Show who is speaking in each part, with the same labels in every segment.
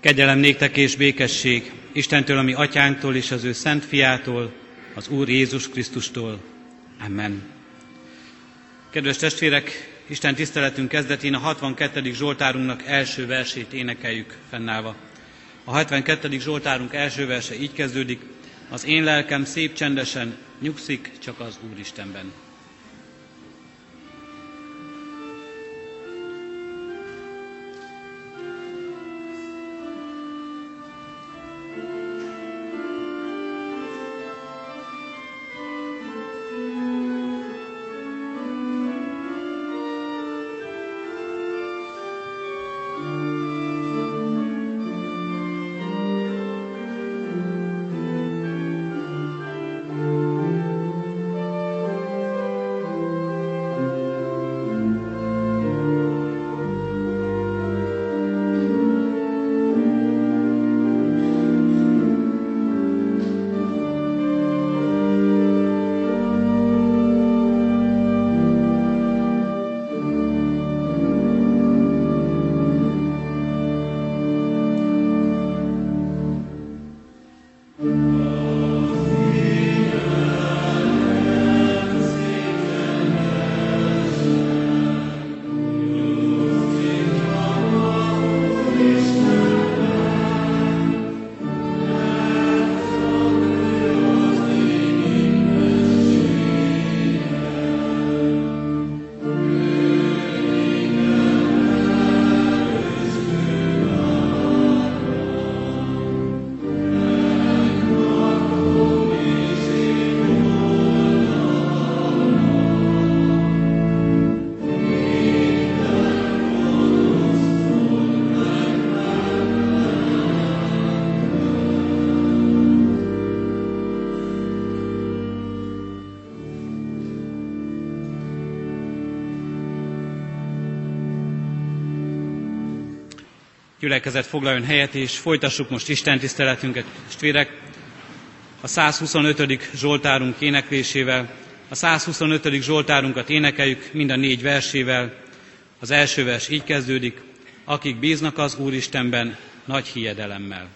Speaker 1: Kegyelem néktek és békesség Istentől, ami atyánktól és az ő szent fiától, az Úr Jézus Krisztustól. Amen. Kedves testvérek, Isten tiszteletünk kezdetén a 62. Zsoltárunknak első versét énekeljük fennállva. A 72. Zsoltárunk első verse így kezdődik, az én lelkem szép csendesen nyugszik csak az Úristenben. Gyülekezet foglaljon helyet, és folytassuk most Isten tiszteletünket, testvérek, a 125. Zsoltárunk éneklésével. A 125. Zsoltárunkat énekeljük mind a négy versével. Az első vers így kezdődik, akik bíznak az Úristenben nagy hiedelemmel.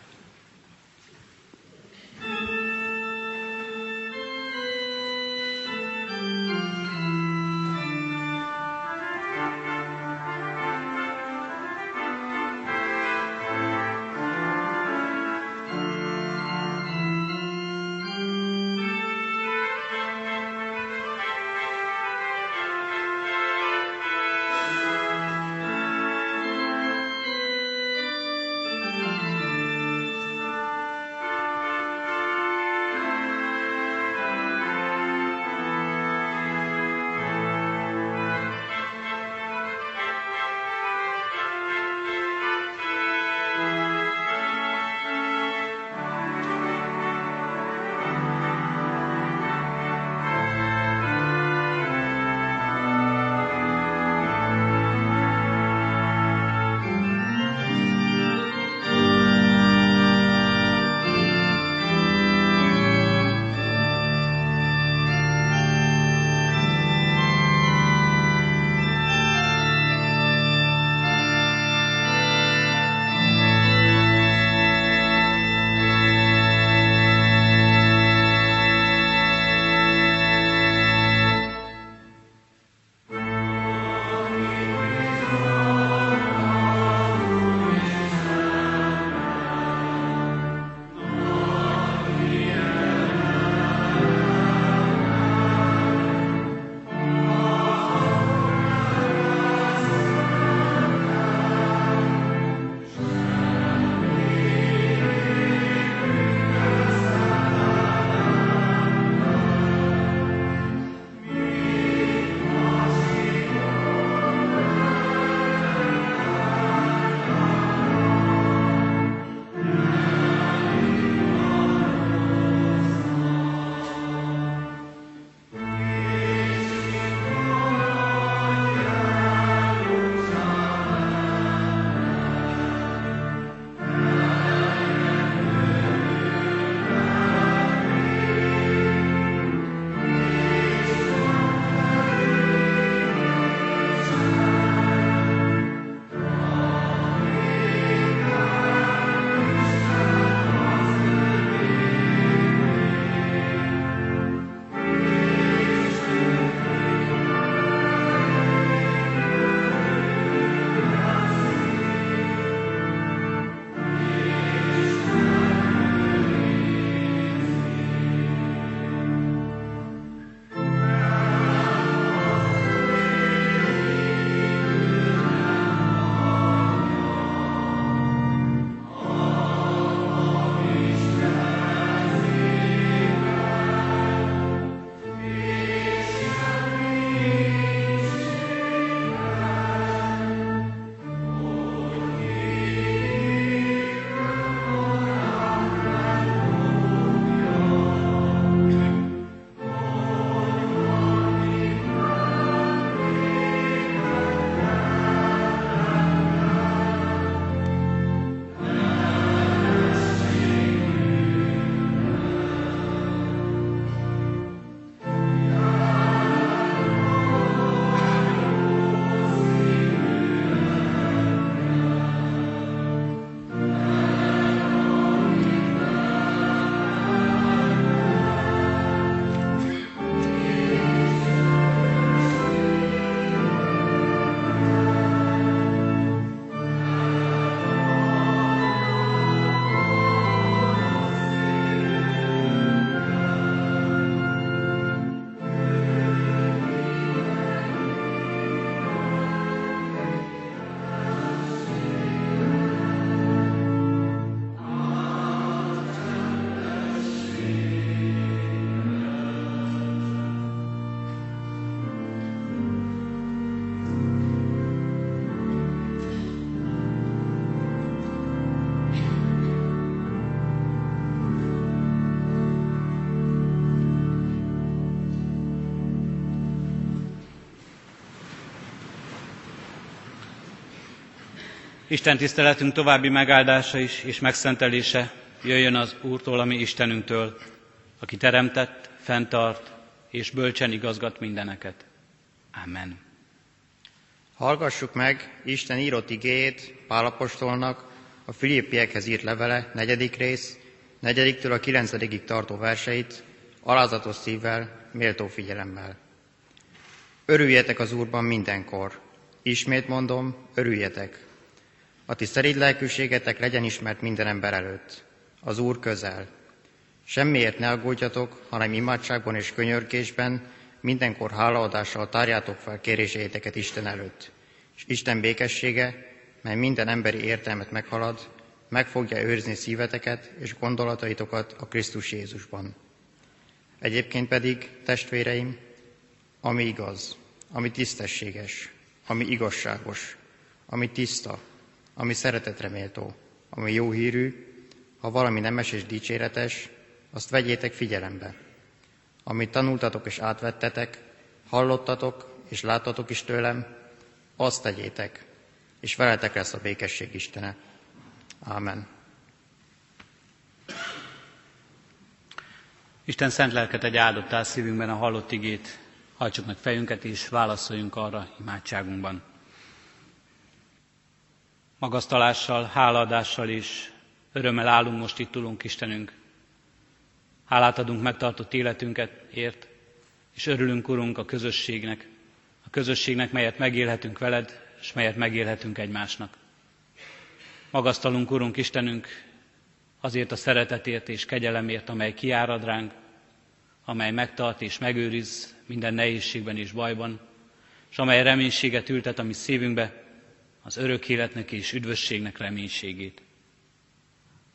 Speaker 1: Isten tiszteletünk további megáldása is és megszentelése jöjjön az Úrtól, ami Istenünktől, aki teremtett, fenntart és bölcsen igazgat mindeneket. Amen.
Speaker 2: Hallgassuk meg Isten írott igéjét Pálapostolnak, a Filippiekhez írt levele, negyedik rész, negyediktől a kilencedikig tartó verseit, alázatos szívvel, méltó figyelemmel. Örüljetek az Úrban mindenkor. Ismét mondom, örüljetek. A ti szerint lelkűségetek legyen ismert minden ember előtt. Az Úr közel. Semmiért ne aggódjatok, hanem imádságban és könyörgésben mindenkor hálaadással tárjátok fel kéréseiteket Isten előtt. És Isten békessége, mely minden emberi értelmet meghalad, meg fogja őrizni szíveteket és gondolataitokat a Krisztus Jézusban. Egyébként pedig, testvéreim, ami igaz, ami tisztességes, ami igazságos, ami tiszta, ami szeretetre méltó, ami jó hírű, ha valami nemes és dicséretes, azt vegyétek figyelembe. Amit tanultatok és átvettetek, hallottatok és láttatok is tőlem, azt tegyétek, és veletek lesz a békesség Istene. Ámen.
Speaker 1: Isten szent lelket egy áldott szívünkben a hallott igét, hajtsuk meg fejünket és válaszoljunk arra imádságunkban. Magasztalással, hálaadással és örömmel állunk most itt tulunk Istenünk. Hálát adunk megtartott életünket ért, és örülünk, Urunk, a közösségnek, a közösségnek, melyet megélhetünk veled, és melyet megélhetünk egymásnak. Magasztalunk, Urunk Istenünk, azért a szeretetért és kegyelemért, amely kiárad ránk, amely megtart és megőriz minden nehézségben és bajban, és amely reménységet ültet a mi szívünkbe, az örök életnek és üdvösségnek reménységét.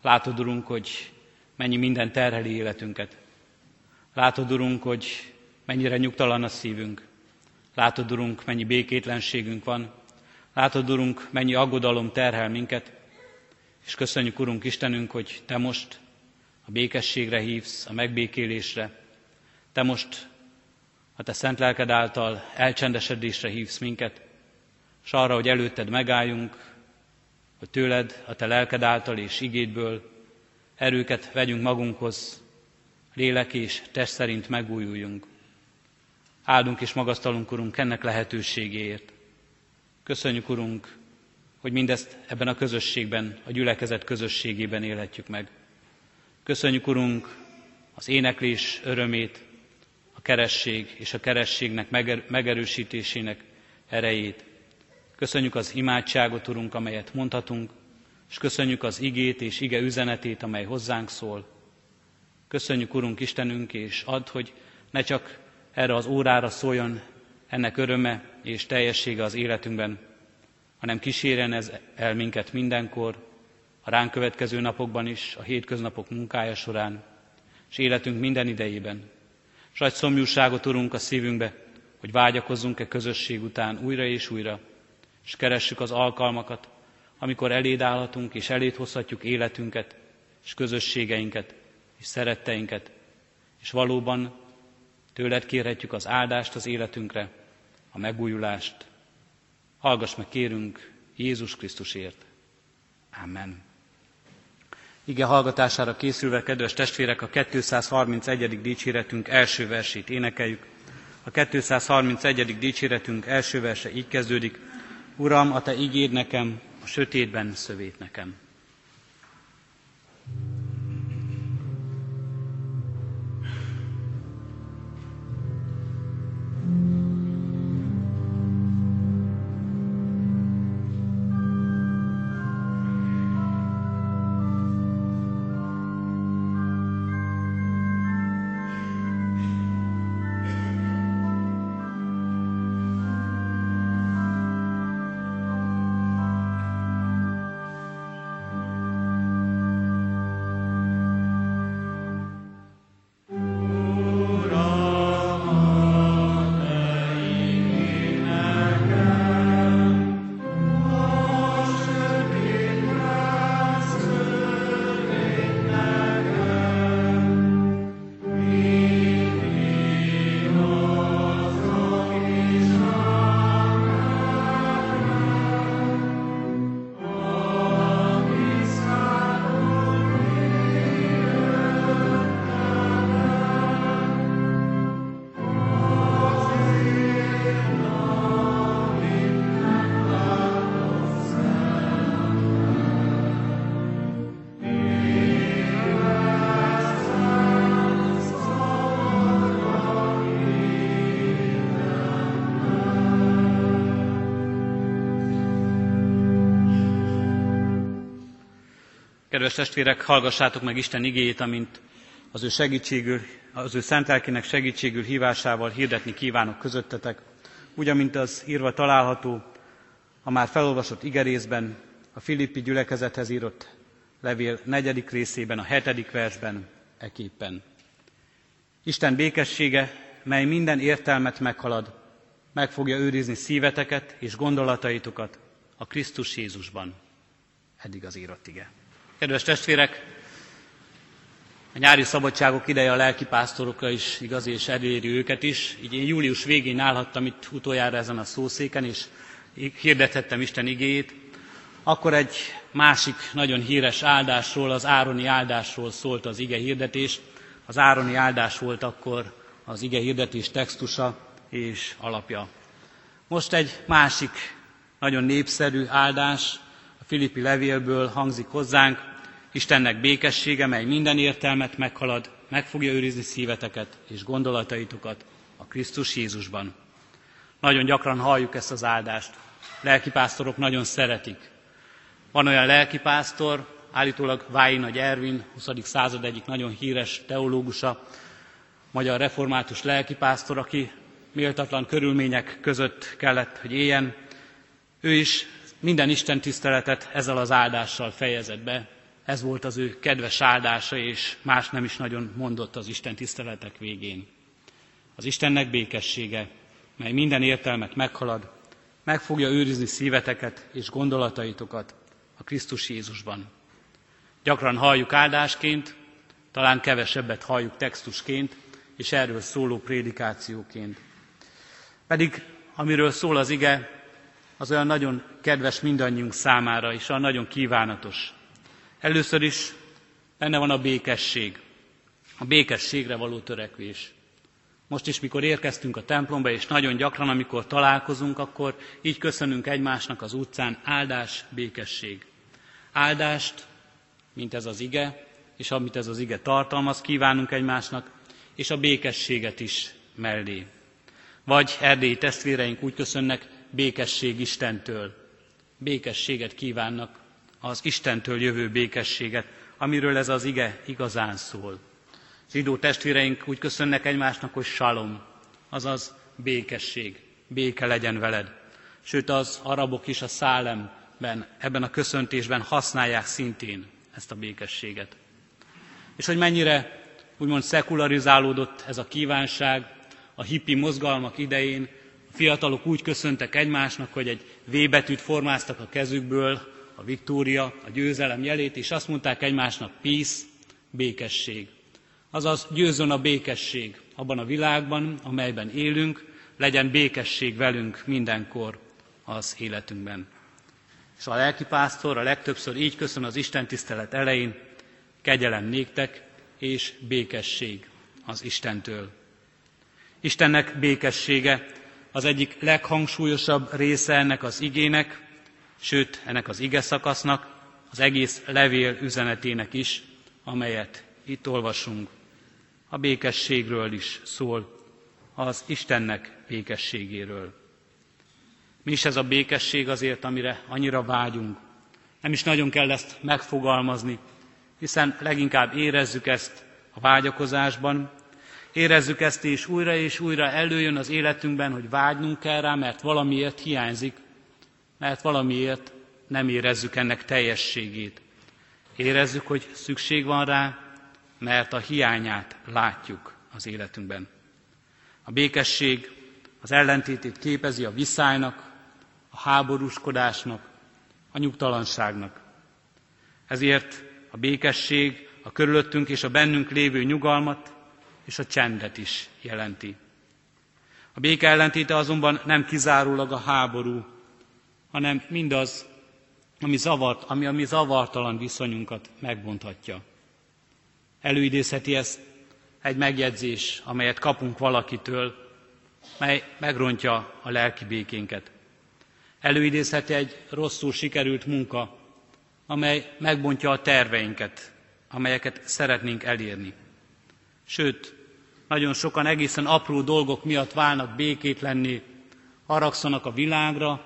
Speaker 1: Látod, Urunk, hogy mennyi minden terheli életünket. Látod, Urunk, hogy mennyire nyugtalan a szívünk. Látod, Urunk, mennyi békétlenségünk van. Látod, Urunk, mennyi aggodalom terhel minket. És köszönjük, Urunk Istenünk, hogy Te most a békességre hívsz, a megbékélésre. Te most a Te szent lelked által elcsendesedésre hívsz minket, és arra, hogy előtted megálljunk, hogy tőled, a Te lelked által és igédből erőket vegyünk magunkhoz, lélek és test szerint megújuljunk. Áldunk és magasztalunk, Urunk, ennek lehetőségéért. Köszönjük, Urunk, hogy mindezt ebben a közösségben, a gyülekezet közösségében élhetjük meg. Köszönjük, Urunk, az éneklés örömét, a keresség és a kerességnek megerősítésének erejét. Köszönjük az imádságot, Urunk, amelyet mondhatunk, és köszönjük az igét és ige üzenetét, amely hozzánk szól. Köszönjük, Urunk Istenünk, és add, hogy ne csak erre az órára szóljon ennek öröme és teljessége az életünkben, hanem kísérjen ez el minket mindenkor, a ránk következő napokban is, a hétköznapok munkája során, és életünk minden idejében. S adj szomjúságot, Urunk, a szívünkbe, hogy vágyakozzunk-e közösség után újra és újra, és keressük az alkalmakat, amikor eléd állhatunk és eléd hozhatjuk életünket, és közösségeinket, és szeretteinket, és valóban tőled kérhetjük az áldást az életünkre, a megújulást. Hallgass meg, kérünk, Jézus Krisztusért. Amen. Ige hallgatására készülve, kedves testvérek, a 231. dicséretünk első versét énekeljük. A 231. dicséretünk első verse így kezdődik. Uram, a Te ígéd nekem, a sötétben szövét nekem. Kedves testvérek, hallgassátok meg Isten igéjét, amint az ő segítségül, az ő szent lelkének segítségül hívásával hirdetni kívánok közöttetek, úgy, amint az írva található a már felolvasott igerészben, a Filippi gyülekezethez írott levél negyedik részében, a hetedik versben, eképpen. Isten békessége, mely minden értelmet meghalad, meg fogja őrizni szíveteket és gondolataitokat a Krisztus Jézusban. Eddig az írott ige. Kedves testvérek, a nyári szabadságok ideje a lelkipásztorokra is igaz, és eléri őket is. Így én július végén állhattam itt utoljára ezen a szószéken, és hirdethettem Isten igéjét. Akkor egy másik nagyon híres áldásról, az Ároni áldásról szólt az ige hirdetés. Az Ároni áldás volt akkor az ige hirdetés textusa és alapja. Most egy másik nagyon népszerű áldás Filippi levélből hangzik hozzánk, Istennek békessége, mely minden értelmet meghalad, meg fogja őrizni szíveteket és gondolataitokat a Krisztus Jézusban. Nagyon gyakran halljuk ezt az áldást. Lelkipásztorok nagyon szeretik. Van olyan lelkipásztor, állítólag Vái Nagy Ervin, 20. század egyik nagyon híres teológusa, magyar református lelkipásztor, aki méltatlan körülmények között kellett, hogy éljen. Ő is minden Isten tiszteletet ezzel az áldással fejezett be, ez volt az ő kedves áldása, és más nem is nagyon mondott az Isten tiszteletek végén. Az Istennek békessége, mely minden értelmet meghalad, meg fogja őrizni szíveteket és gondolataitokat a Krisztus Jézusban. Gyakran halljuk áldásként, talán kevesebbet halljuk textusként, és erről szóló prédikációként. Pedig amiről szól az ige, az olyan nagyon kedves mindannyiunk számára, és olyan nagyon kívánatos. Először is benne van a békesség, a békességre való törekvés. Most is, mikor érkeztünk a templomba, és nagyon gyakran, amikor találkozunk, akkor így köszönünk egymásnak az utcán, áldás, békesség. Áldást, mint ez az ige, és amit ez az ige tartalmaz, kívánunk egymásnak, és a békességet is mellé. Vagy erdélyi testvéreink úgy köszönnek, békesség Istentől. Békességet kívánnak az Istentől jövő békességet, amiről ez az ige igazán szól. Zsidó testvéreink úgy köszönnek egymásnak, hogy salom, azaz békesség, béke legyen veled. Sőt, az arabok is a szálemben, ebben a köszöntésben használják szintén ezt a békességet. És hogy mennyire úgymond szekularizálódott ez a kívánság, a hippi mozgalmak idején fiatalok úgy köszöntek egymásnak, hogy egy V betűt formáztak a kezükből, a Viktória, a győzelem jelét, és azt mondták egymásnak, peace, békesség. Azaz győzön a békesség abban a világban, amelyben élünk, legyen békesség velünk mindenkor az életünkben. És a lelkipásztor a legtöbbször így köszön az Isten tisztelet elején, kegyelem néktek és békesség az Istentől. Istennek békessége az egyik leghangsúlyosabb része ennek az igének, sőt ennek az ige szakasznak, az egész levél üzenetének is, amelyet itt olvasunk. A békességről is szól, az Istennek békességéről. Mi is ez a békesség azért, amire annyira vágyunk? Nem is nagyon kell ezt megfogalmazni, hiszen leginkább érezzük ezt a vágyakozásban, érezzük ezt, és újra és újra előjön az életünkben, hogy vágynunk kell rá, mert valamiért hiányzik, mert valamiért nem érezzük ennek teljességét. Érezzük, hogy szükség van rá, mert a hiányát látjuk az életünkben. A békesség az ellentétét képezi a viszálynak, a háborúskodásnak, a nyugtalanságnak. Ezért a békesség a körülöttünk és a bennünk lévő nyugalmat és a csendet is jelenti. A béke ellentéte azonban nem kizárólag a háború, hanem mindaz, ami, zavart, ami a mi zavartalan viszonyunkat megbonthatja. Előidézheti ezt egy megjegyzés, amelyet kapunk valakitől, mely megrontja a lelki békénket. Előidézheti egy rosszul sikerült munka, amely megbontja a terveinket, amelyeket szeretnénk elérni. Sőt, nagyon sokan egészen apró dolgok miatt válnak békétlenni, haragszanak a világra,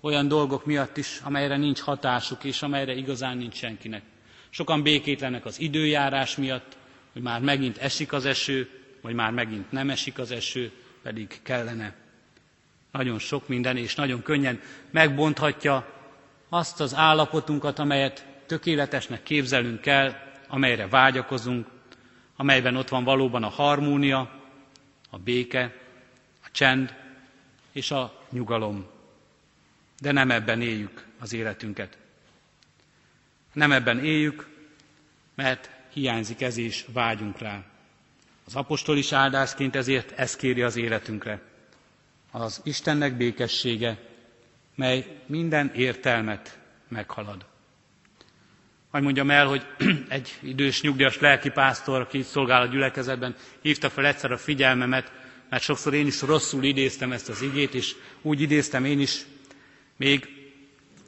Speaker 1: olyan dolgok miatt is, amelyre nincs hatásuk, és amelyre igazán nincs senkinek. Sokan békétlenek az időjárás miatt, hogy már megint esik az eső, vagy már megint nem esik az eső, pedig kellene. Nagyon sok minden, és nagyon könnyen megbonthatja azt az állapotunkat, amelyet tökéletesnek képzelünk el, amelyre vágyakozunk, amelyben ott van valóban a harmónia, a béke, a csend és a nyugalom. De nem ebben éljük az életünket. Nem ebben éljük, mert hiányzik ez és vágyunk rá. Az apostolis áldásként ezért ez kéri az életünkre. Az Istennek békessége, mely minden értelmet meghalad. Hogy mondjam el, hogy egy idős nyugdíjas lelkipásztor, aki itt szolgál a gyülekezetben, hívta fel egyszer a figyelmemet, mert sokszor én is rosszul idéztem ezt az igét, és úgy idéztem én is még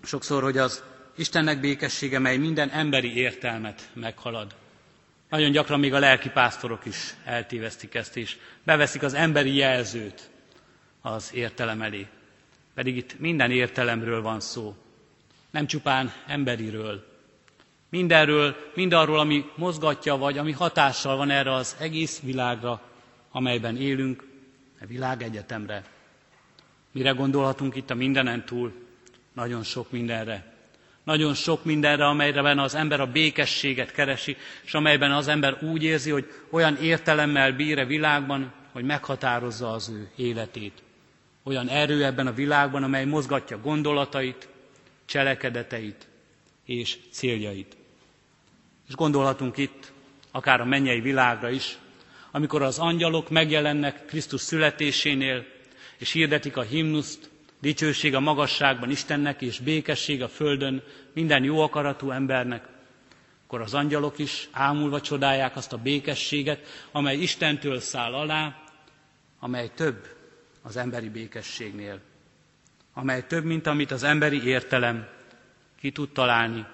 Speaker 1: sokszor, hogy az Istennek békessége, mely minden emberi értelmet meghalad. Nagyon gyakran még a lelki pásztorok is eltévesztik ezt, és beveszik az emberi jelzőt az értelem elé. Pedig itt minden értelemről van szó, nem csupán emberiről. Mindenről, mindarról, ami mozgatja, vagy ami hatással van erre az egész világra, amelyben élünk, a világ egyetemre. Mire gondolhatunk itt a mindenen túl? Nagyon sok mindenre. Nagyon sok mindenre, amelyben az ember a békességet keresi, és amelyben az ember úgy érzi, hogy olyan értelemmel bír a világban, hogy meghatározza az ő életét. Olyan erő ebben a világban, amely mozgatja gondolatait, cselekedeteit és céljait. És gondolhatunk itt akár a mennyei világra is, amikor az angyalok megjelennek Krisztus születésénél, és hirdetik a himnuszt, dicsőség a magasságban Istennek, és békesség a földön minden jó akaratú embernek, akkor az angyalok is ámulva csodálják azt a békességet, amely Istentől száll alá, amely több az emberi békességnél, amely több, mint amit az emberi értelem ki tud találni,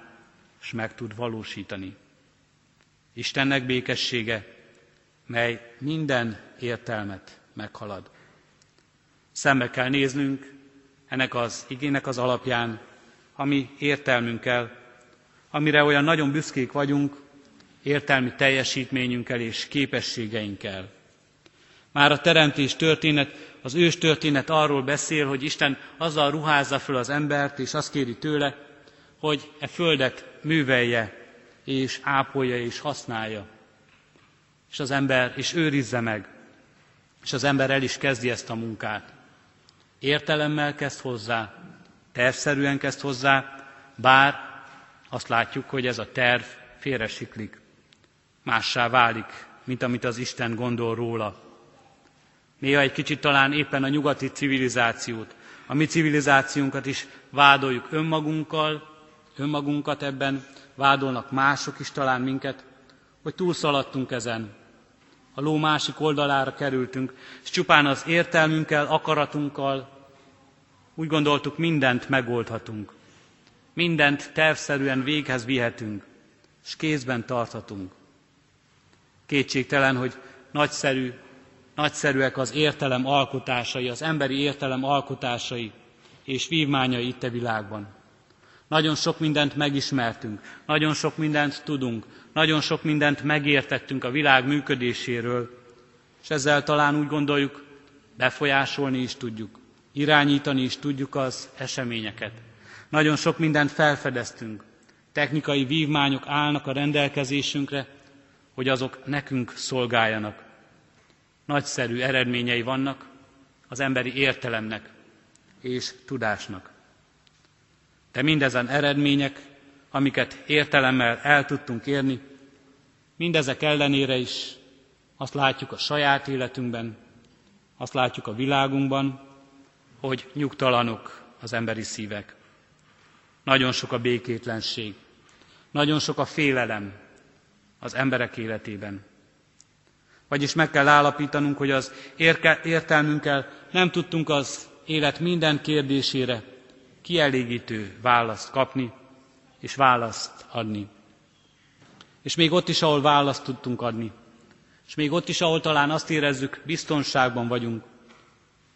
Speaker 1: és meg tud valósítani. Istennek békessége, mely minden értelmet meghalad. Szembe kell néznünk ennek az igének az alapján, ami értelmünkkel, amire olyan nagyon büszkék vagyunk, értelmi teljesítményünkkel és képességeinkkel. Már a teremtés történet, az ős történet arról beszél, hogy Isten azzal ruházza föl az embert, és azt kéri tőle, hogy e földet művelje, és ápolja, és használja. És az ember is őrizze meg, és az ember el is kezdi ezt a munkát. Értelemmel kezd hozzá, tervszerűen kezd hozzá, bár azt látjuk, hogy ez a terv félresiklik, mássá válik, mint amit az Isten gondol róla. Néha egy kicsit talán éppen a nyugati civilizációt, a mi civilizációnkat is vádoljuk önmagunkkal, önmagunkat ebben, vádolnak mások is talán minket, hogy túlszaladtunk ezen. A ló másik oldalára kerültünk, és csupán az értelmünkkel, akaratunkkal úgy gondoltuk, mindent megoldhatunk. Mindent tervszerűen véghez vihetünk, és kézben tarthatunk. Kétségtelen, hogy nagyszerű, nagyszerűek az értelem alkotásai, az emberi értelem alkotásai és vívmányai itt a világban. Nagyon sok mindent megismertünk, nagyon sok mindent tudunk, nagyon sok mindent megértettünk a világ működéséről, és ezzel talán úgy gondoljuk, befolyásolni is tudjuk, irányítani is tudjuk az eseményeket. Nagyon sok mindent felfedeztünk, technikai vívmányok állnak a rendelkezésünkre, hogy azok nekünk szolgáljanak. Nagyszerű eredményei vannak az emberi értelemnek és tudásnak. De mindezen eredmények, amiket értelemmel el tudtunk érni, mindezek ellenére is azt látjuk a saját életünkben, azt látjuk a világunkban, hogy nyugtalanok az emberi szívek. Nagyon sok a békétlenség, nagyon sok a félelem az emberek életében. Vagyis meg kell állapítanunk, hogy az értelmünkkel nem tudtunk az élet minden kérdésére kielégítő választ kapni, és választ adni. És még ott is, ahol választ tudtunk adni, és még ott is, ahol talán azt érezzük, biztonságban vagyunk,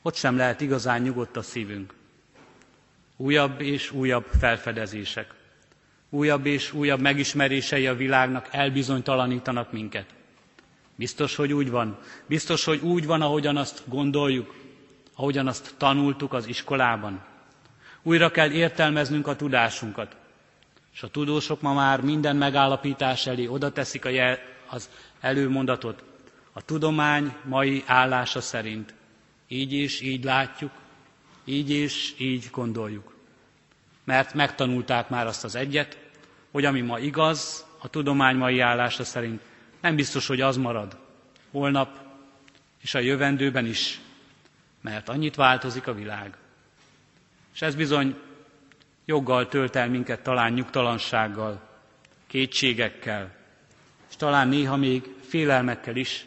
Speaker 1: ott sem lehet igazán nyugodt a szívünk. Újabb és újabb felfedezések. újabb és újabb megismerései a világnak elbizonytalanítanak minket. Biztos, hogy úgy van. Biztos, hogy úgy van, ahogyan azt gondoljuk, ahogyan azt tanultuk az iskolában. Újra kell értelmeznünk a tudásunkat. És a tudósok ma már minden megállapítás elé oda teszik a jel, az előmondatot. A tudomány mai állása szerint. Így és így látjuk, így és így gondoljuk. Mert megtanulták már azt az egyet, hogy ami ma igaz, a tudomány mai állása szerint nem biztos, hogy az marad holnap és a jövendőben is, mert annyit változik a világ. És ez bizony joggal tölt el minket talán nyugtalansággal, kétségekkel, és talán néha még félelmekkel is,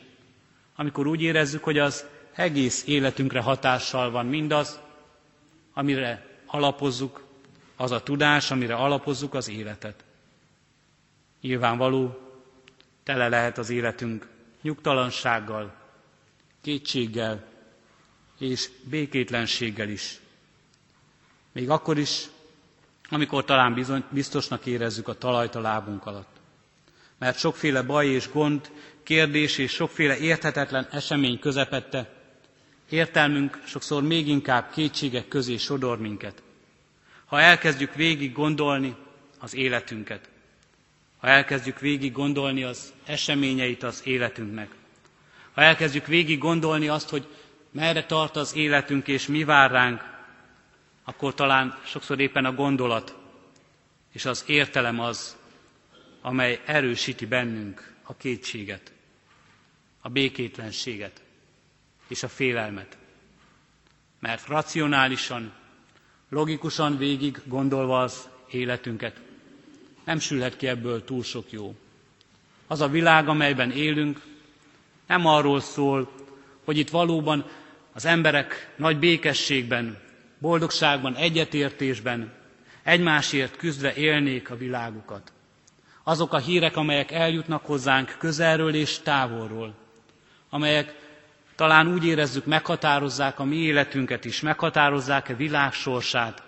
Speaker 1: amikor úgy érezzük, hogy az egész életünkre hatással van mindaz, amire alapozzuk az a tudás, amire alapozzuk az életet. Nyilvánvaló, tele lehet az életünk nyugtalansággal, kétséggel és békétlenséggel is. Még akkor is, amikor talán bizony, biztosnak érezzük a talajt a lábunk alatt. Mert sokféle baj és gond, kérdés és sokféle érthetetlen esemény közepette értelmünk sokszor még inkább kétségek közé sodor minket. Ha elkezdjük végig gondolni az életünket, ha elkezdjük végig gondolni az eseményeit az életünknek, ha elkezdjük végig gondolni azt, hogy merre tart az életünk és mi vár ránk, akkor talán sokszor éppen a gondolat és az értelem az, amely erősíti bennünk a kétséget, a békétlenséget és a félelmet. Mert racionálisan, logikusan végig gondolva az életünket, nem sülhet ki ebből túl sok jó. Az a világ, amelyben élünk, nem arról szól, hogy itt valóban az emberek nagy békességben, boldogságban, egyetértésben, egymásért küzdve élnék a világukat. Azok a hírek, amelyek eljutnak hozzánk közelről és távolról, amelyek talán úgy érezzük, meghatározzák a mi életünket is, meghatározzák a világ sorsát,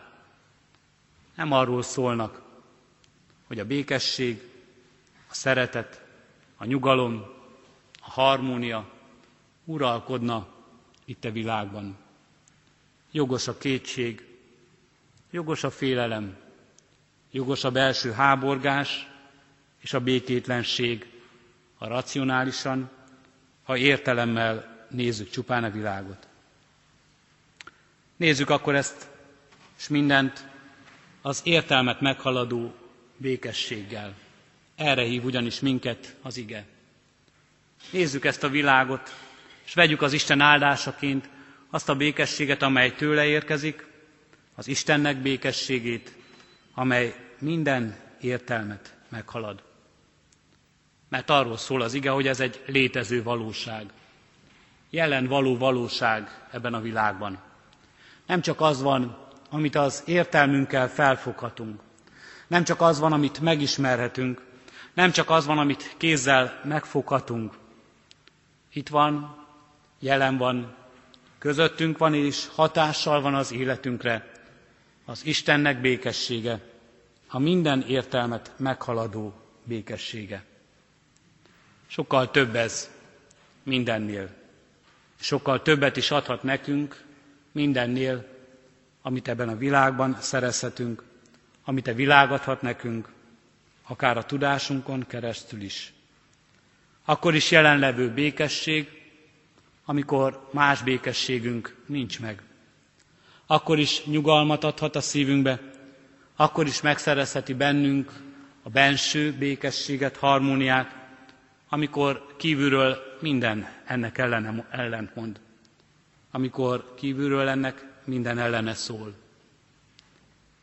Speaker 1: nem arról szólnak, hogy a békesség, a szeretet, a nyugalom, a harmónia uralkodna itt a világban. Jogos a kétség, jogos a félelem, jogos a belső háborgás és a békétlenség, ha racionálisan, ha értelemmel nézzük csupán a világot. Nézzük akkor ezt, és mindent az értelmet meghaladó békességgel. Erre hív ugyanis minket az ige. Nézzük ezt a világot, és vegyük az Isten áldásaként azt a békességet, amely tőle érkezik, az Istennek békességét, amely minden értelmet meghalad. Mert arról szól az ige, hogy ez egy létező valóság. Jelen való valóság ebben a világban. Nem csak az van, amit az értelmünkkel felfoghatunk, nem csak az van, amit megismerhetünk, nem csak az van, amit kézzel megfoghatunk. Itt van, jelen van, közöttünk van és hatással van az életünkre az Istennek békessége, a minden értelmet meghaladó békessége. Sokkal több ez mindennél. Sokkal többet is adhat nekünk mindennél, amit ebben a világban szerezhetünk, amit a világ adhat nekünk, akár a tudásunkon keresztül is. Akkor is jelenlevő békesség, amikor más békességünk nincs meg. Akkor is nyugalmat adhat a szívünkbe, akkor is megszerezheti bennünk a benső békességet, harmóniát, amikor kívülről minden ennek ellene, ellentmond. Amikor kívülről ennek minden ellene szól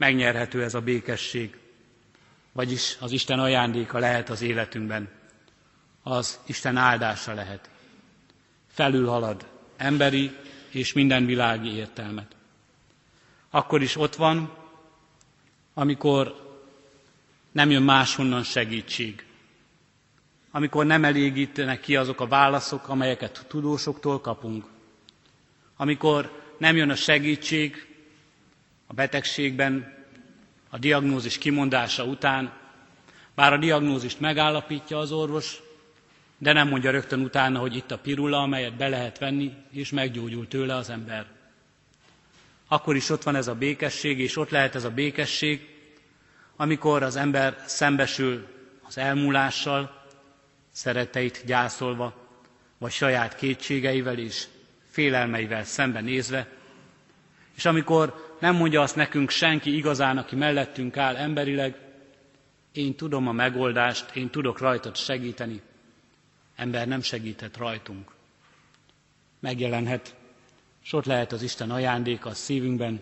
Speaker 1: megnyerhető ez a békesség, vagyis az Isten ajándéka lehet az életünkben, az Isten áldása lehet. Felülhalad emberi és minden világi értelmet. Akkor is ott van, amikor nem jön máshonnan segítség, amikor nem elégítenek ki azok a válaszok, amelyeket tudósoktól kapunk, amikor nem jön a segítség, a betegségben, a diagnózis kimondása után, Bár a diagnózist megállapítja az orvos, de nem mondja rögtön utána, hogy itt a pirula, amelyet be lehet venni, és meggyógyul tőle az ember. Akkor is ott van ez a békesség, és ott lehet ez a békesség, amikor az ember szembesül az elmúlással, szeretteit gyászolva, vagy saját kétségeivel és félelmeivel szembenézve, és amikor nem mondja azt nekünk senki igazán, aki mellettünk áll emberileg, én tudom a megoldást, én tudok rajtad segíteni, ember nem segíthet rajtunk. Megjelenhet, és ott lehet az Isten ajándéka a szívünkben,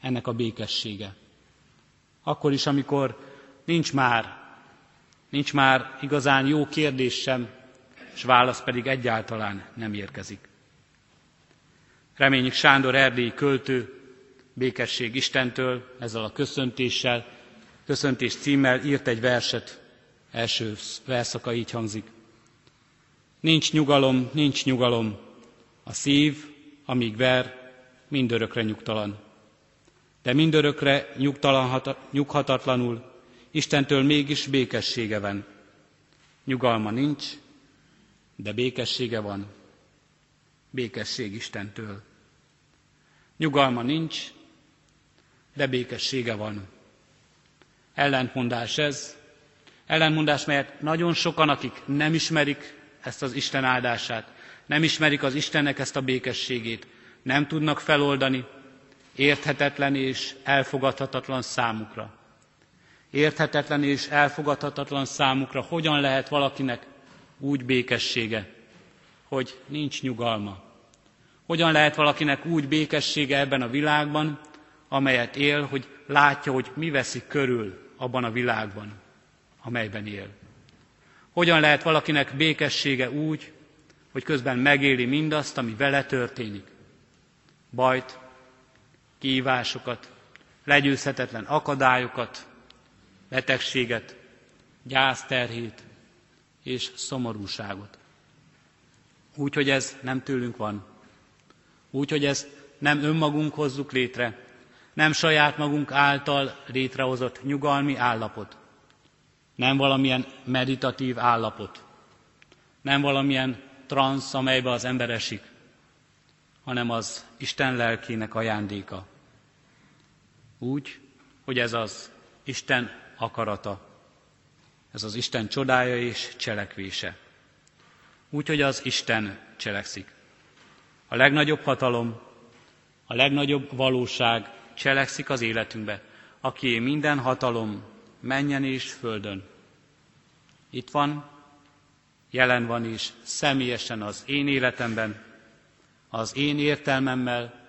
Speaker 1: ennek a békessége. Akkor is, amikor nincs már, nincs már igazán jó kérdés sem, és válasz pedig egyáltalán nem érkezik. Reményik Sándor erdélyi költő, békesség Istentől, ezzel a köszöntéssel, köszöntés címmel írt egy verset, első verszaka így hangzik. Nincs nyugalom, nincs nyugalom, a szív, amíg ver, mindörökre nyugtalan. De mindörökre nyughatatlanul, Istentől mégis békessége van. Nyugalma nincs, de békessége van. Békesség Istentől. Nyugalma nincs, de békessége van. Ellentmondás ez, ellentmondás, melyet nagyon sokan, akik nem ismerik ezt az Isten áldását, nem ismerik az Istennek ezt a békességét, nem tudnak feloldani, érthetetlen és elfogadhatatlan számukra. Érthetetlen és elfogadhatatlan számukra, hogyan lehet valakinek úgy békessége, hogy nincs nyugalma. Hogyan lehet valakinek úgy békessége ebben a világban, amelyet él, hogy látja, hogy mi veszik körül abban a világban, amelyben él. Hogyan lehet valakinek békessége úgy, hogy közben megéli mindazt, ami vele történik. Bajt, kívásokat, legyőzhetetlen akadályokat, betegséget, gyászterhét és szomorúságot. Úgy, hogy ez nem tőlünk van. Úgy, hogy ezt nem önmagunk hozzuk létre, nem saját magunk által létrehozott nyugalmi állapot, nem valamilyen meditatív állapot, nem valamilyen transz, amelybe az ember esik, hanem az Isten lelkének ajándéka. Úgy, hogy ez az Isten akarata, ez az Isten csodája és cselekvése. Úgy, hogy az Isten cselekszik. A legnagyobb hatalom, a legnagyobb valóság cselekszik az életünkbe, aki minden hatalom menjen és földön. Itt van, jelen van is személyesen az én életemben, az én értelmemmel,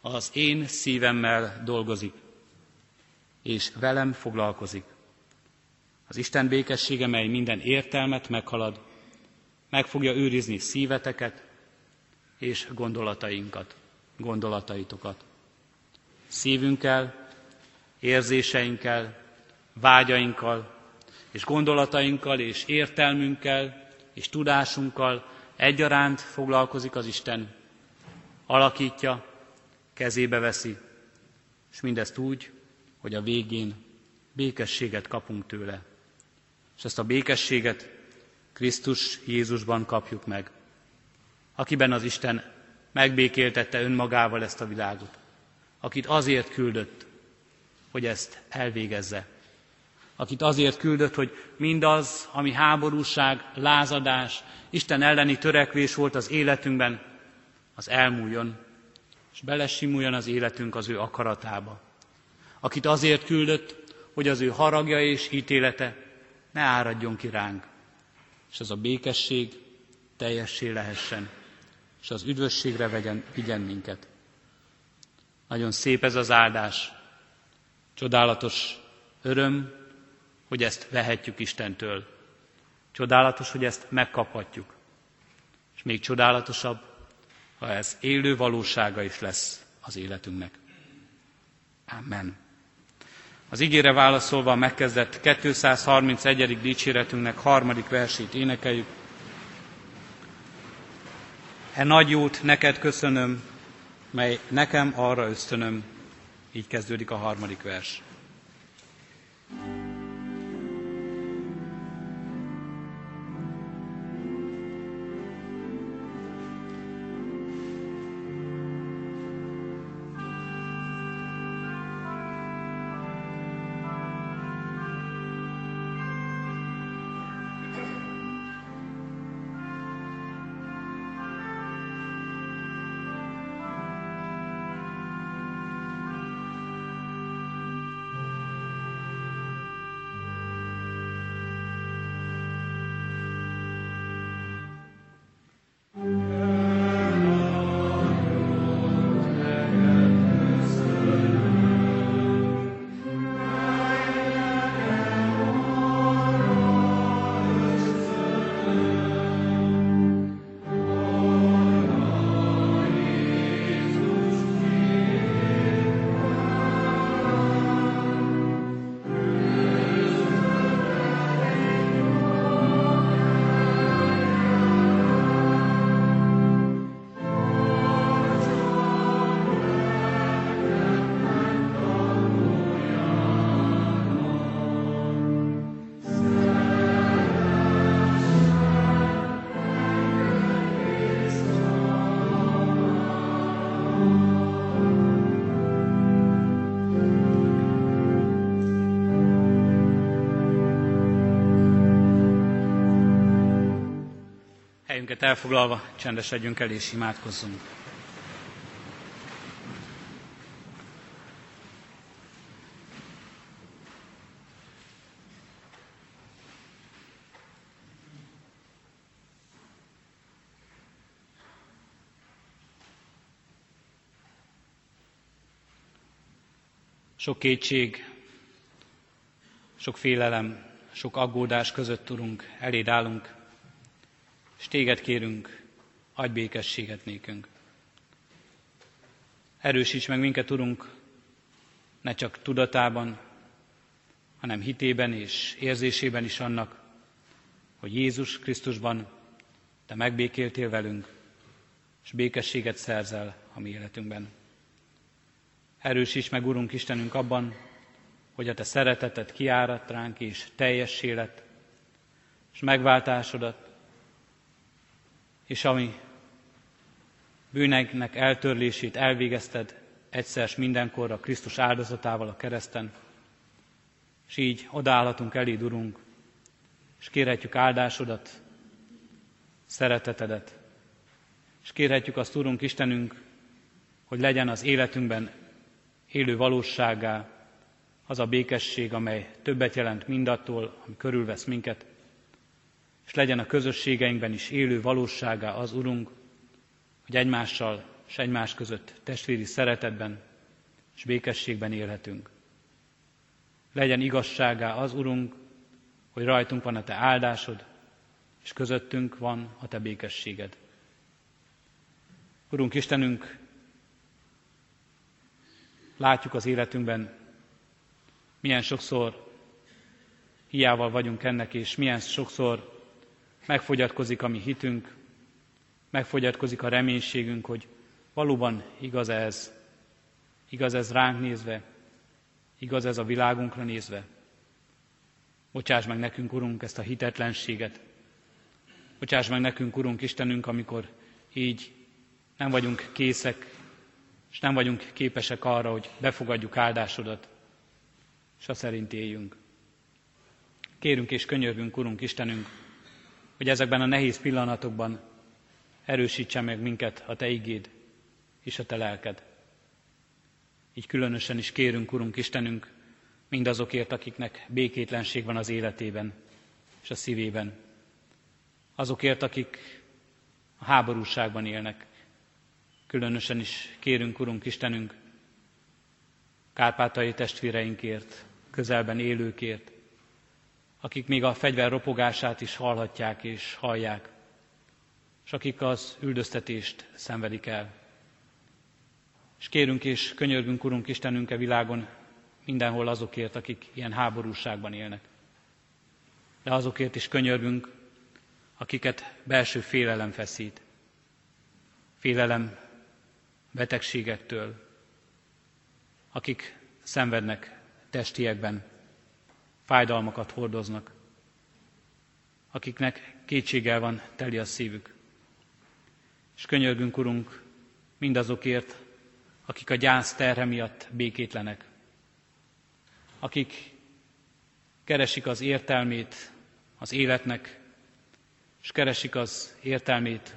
Speaker 1: az én szívemmel dolgozik, és velem foglalkozik. Az Isten békessége, mely minden értelmet meghalad, meg fogja őrizni szíveteket és gondolatainkat, gondolataitokat. Szívünkkel, érzéseinkkel, vágyainkkal, és gondolatainkkal, és értelmünkkel, és tudásunkkal egyaránt foglalkozik az Isten. Alakítja, kezébe veszi, és mindezt úgy, hogy a végén békességet kapunk tőle. És ezt a békességet Krisztus Jézusban kapjuk meg, akiben az Isten megbékéltette önmagával ezt a világot, akit azért küldött, hogy ezt elvégezze, akit azért küldött, hogy mindaz, ami háborúság, lázadás, Isten elleni törekvés volt az életünkben, az elmúljon, és belesimuljon az életünk az ő akaratába. Akit azért küldött, hogy az ő haragja és ítélete ne áradjon ki ránk, és az a békesség teljessé lehessen, és az üdvösségre vegyen, vigyen minket. Nagyon szép ez az áldás, csodálatos öröm, hogy ezt vehetjük Istentől. Csodálatos, hogy ezt megkaphatjuk. És még csodálatosabb, ha ez élő valósága is lesz az életünknek. Amen. Az ígére válaszolva megkezdett 231. dicséretünknek harmadik versét énekeljük. E nagy jót neked köszönöm, mely nekem arra ösztönöm. Így kezdődik a harmadik vers. Helyünket elfoglalva csendesedjünk el és imádkozzunk. Sok kétség, sok félelem, sok aggódás között, Urunk, eléd állunk, és téged kérünk, adj békességet nékünk. Erősíts meg minket, Urunk, ne csak tudatában, hanem hitében és érzésében is annak, hogy Jézus Krisztusban Te megbékéltél velünk, és békességet szerzel a mi életünkben. Erősíts meg, Urunk Istenünk, abban, hogy a Te szereteted kiárat ránk, és teljes élet, és megváltásodat, és ami bűneknek eltörlését elvégezted egyszer s mindenkorra Krisztus áldozatával a kereszten, és így odaállhatunk eléd, Urunk, és kérhetjük áldásodat, szeretetedet, és kérhetjük azt, Urunk Istenünk, hogy legyen az életünkben élő valóságá az a békesség, amely többet jelent mindattól, ami körülvesz minket, és legyen a közösségeinkben is élő valóságá az, Urunk, hogy egymással és egymás között testvéri szeretetben és békességben élhetünk. Legyen igazságá az, Urunk, hogy rajtunk van a Te áldásod, és közöttünk van a Te békességed. Urunk Istenünk, látjuk az életünkben, milyen sokszor hiával vagyunk ennek, és milyen sokszor megfogyatkozik a mi hitünk, megfogyatkozik a reménységünk, hogy valóban igaz ez, igaz ez ránk nézve, igaz ez a világunkra nézve. Bocsáss meg nekünk, Urunk, ezt a hitetlenséget. Bocsáss meg nekünk, Urunk, Istenünk, amikor így nem vagyunk készek, és nem vagyunk képesek arra, hogy befogadjuk áldásodat, és a szerint éljünk. Kérünk és könyörgünk, Urunk Istenünk, hogy ezekben a nehéz pillanatokban erősítse meg minket a Te igéd és a Te lelked. Így különösen is kérünk, Urunk Istenünk, mindazokért, akiknek békétlenség van az életében és a szívében. Azokért, akik a háborúságban élnek. Különösen is kérünk, Urunk Istenünk, kárpátai testvéreinkért, közelben élőkért, akik még a fegyver ropogását is hallhatják és hallják, és akik az üldöztetést szenvedik el. És kérünk és könyörgünk, Urunk Istenünk, a e világon mindenhol azokért, akik ilyen háborúságban élnek. De azokért is könyörgünk, akiket belső félelem feszít. Félelem betegségektől, akik szenvednek testiekben, fájdalmakat hordoznak, akiknek kétséggel van teli a szívük. És könyörgünk, Urunk, mindazokért, akik a gyász terhe miatt békétlenek, akik keresik az értelmét az életnek, és keresik az értelmét,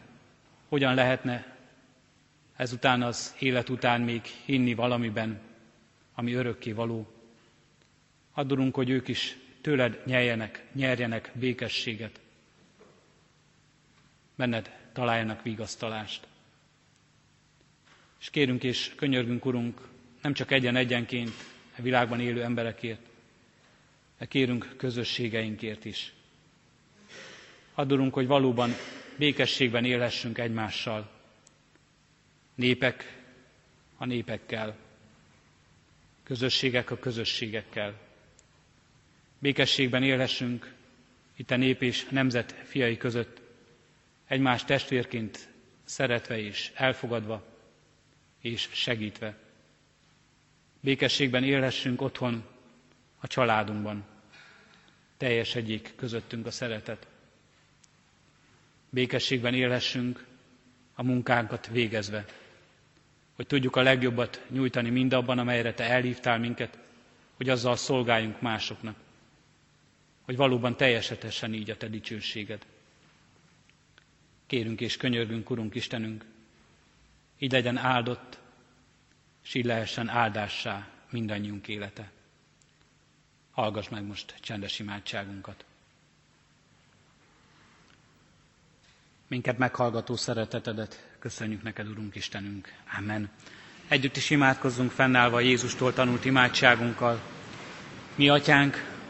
Speaker 1: hogyan lehetne ezután az élet után még hinni valamiben, ami örökké való. Addurunk, hogy ők is tőled nyeljenek, nyerjenek békességet. Benned találjanak vigasztalást. És kérünk és könyörgünk, Urunk, nem csak egyen-egyenként a világban élő emberekért, de kérünk közösségeinkért is. Addurunk, hogy valóban békességben élhessünk egymással, népek a népekkel, közösségek a közösségekkel. Békességben élhessünk itt a nép és nemzet fiai között, egymás testvérként szeretve és elfogadva és segítve. Békességben élhessünk otthon, a családunkban. Teljes egyik közöttünk a szeretet. Békességben élhessünk a munkánkat végezve, hogy tudjuk a legjobbat nyújtani mindabban, amelyre Te elhívtál minket, hogy azzal szolgáljunk másoknak, hogy valóban teljesetesen így a Te dicsőséged. Kérünk és könyörgünk, Urunk Istenünk, így legyen áldott, és így lehessen áldássá mindannyiunk élete. Hallgass meg most csendes imádságunkat. Minket meghallgató szeretetedet köszönjük neked, Urunk Istenünk. Amen. Együtt is imádkozzunk fennállva Jézustól tanult imádságunkkal. Mi, Atyánk,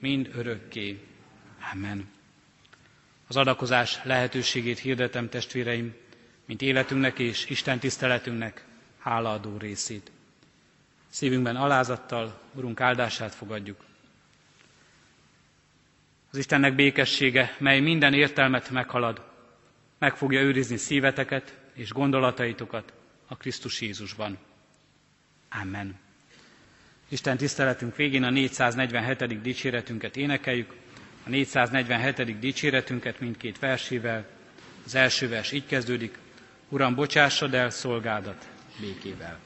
Speaker 1: mind örökké. Amen. Az adakozás lehetőségét hirdetem, testvéreim, mint életünknek és Isten tiszteletünknek hálaadó részét. Szívünkben alázattal Urunk áldását fogadjuk. Az Istennek békessége, mely minden értelmet meghalad, meg fogja őrizni szíveteket és gondolataitokat a Krisztus Jézusban. Amen. Isten tiszteletünk végén a 447. dicséretünket énekeljük, a 447. dicséretünket mindkét versével. Az első vers így kezdődik, Uram, bocsássad el szolgádat békével.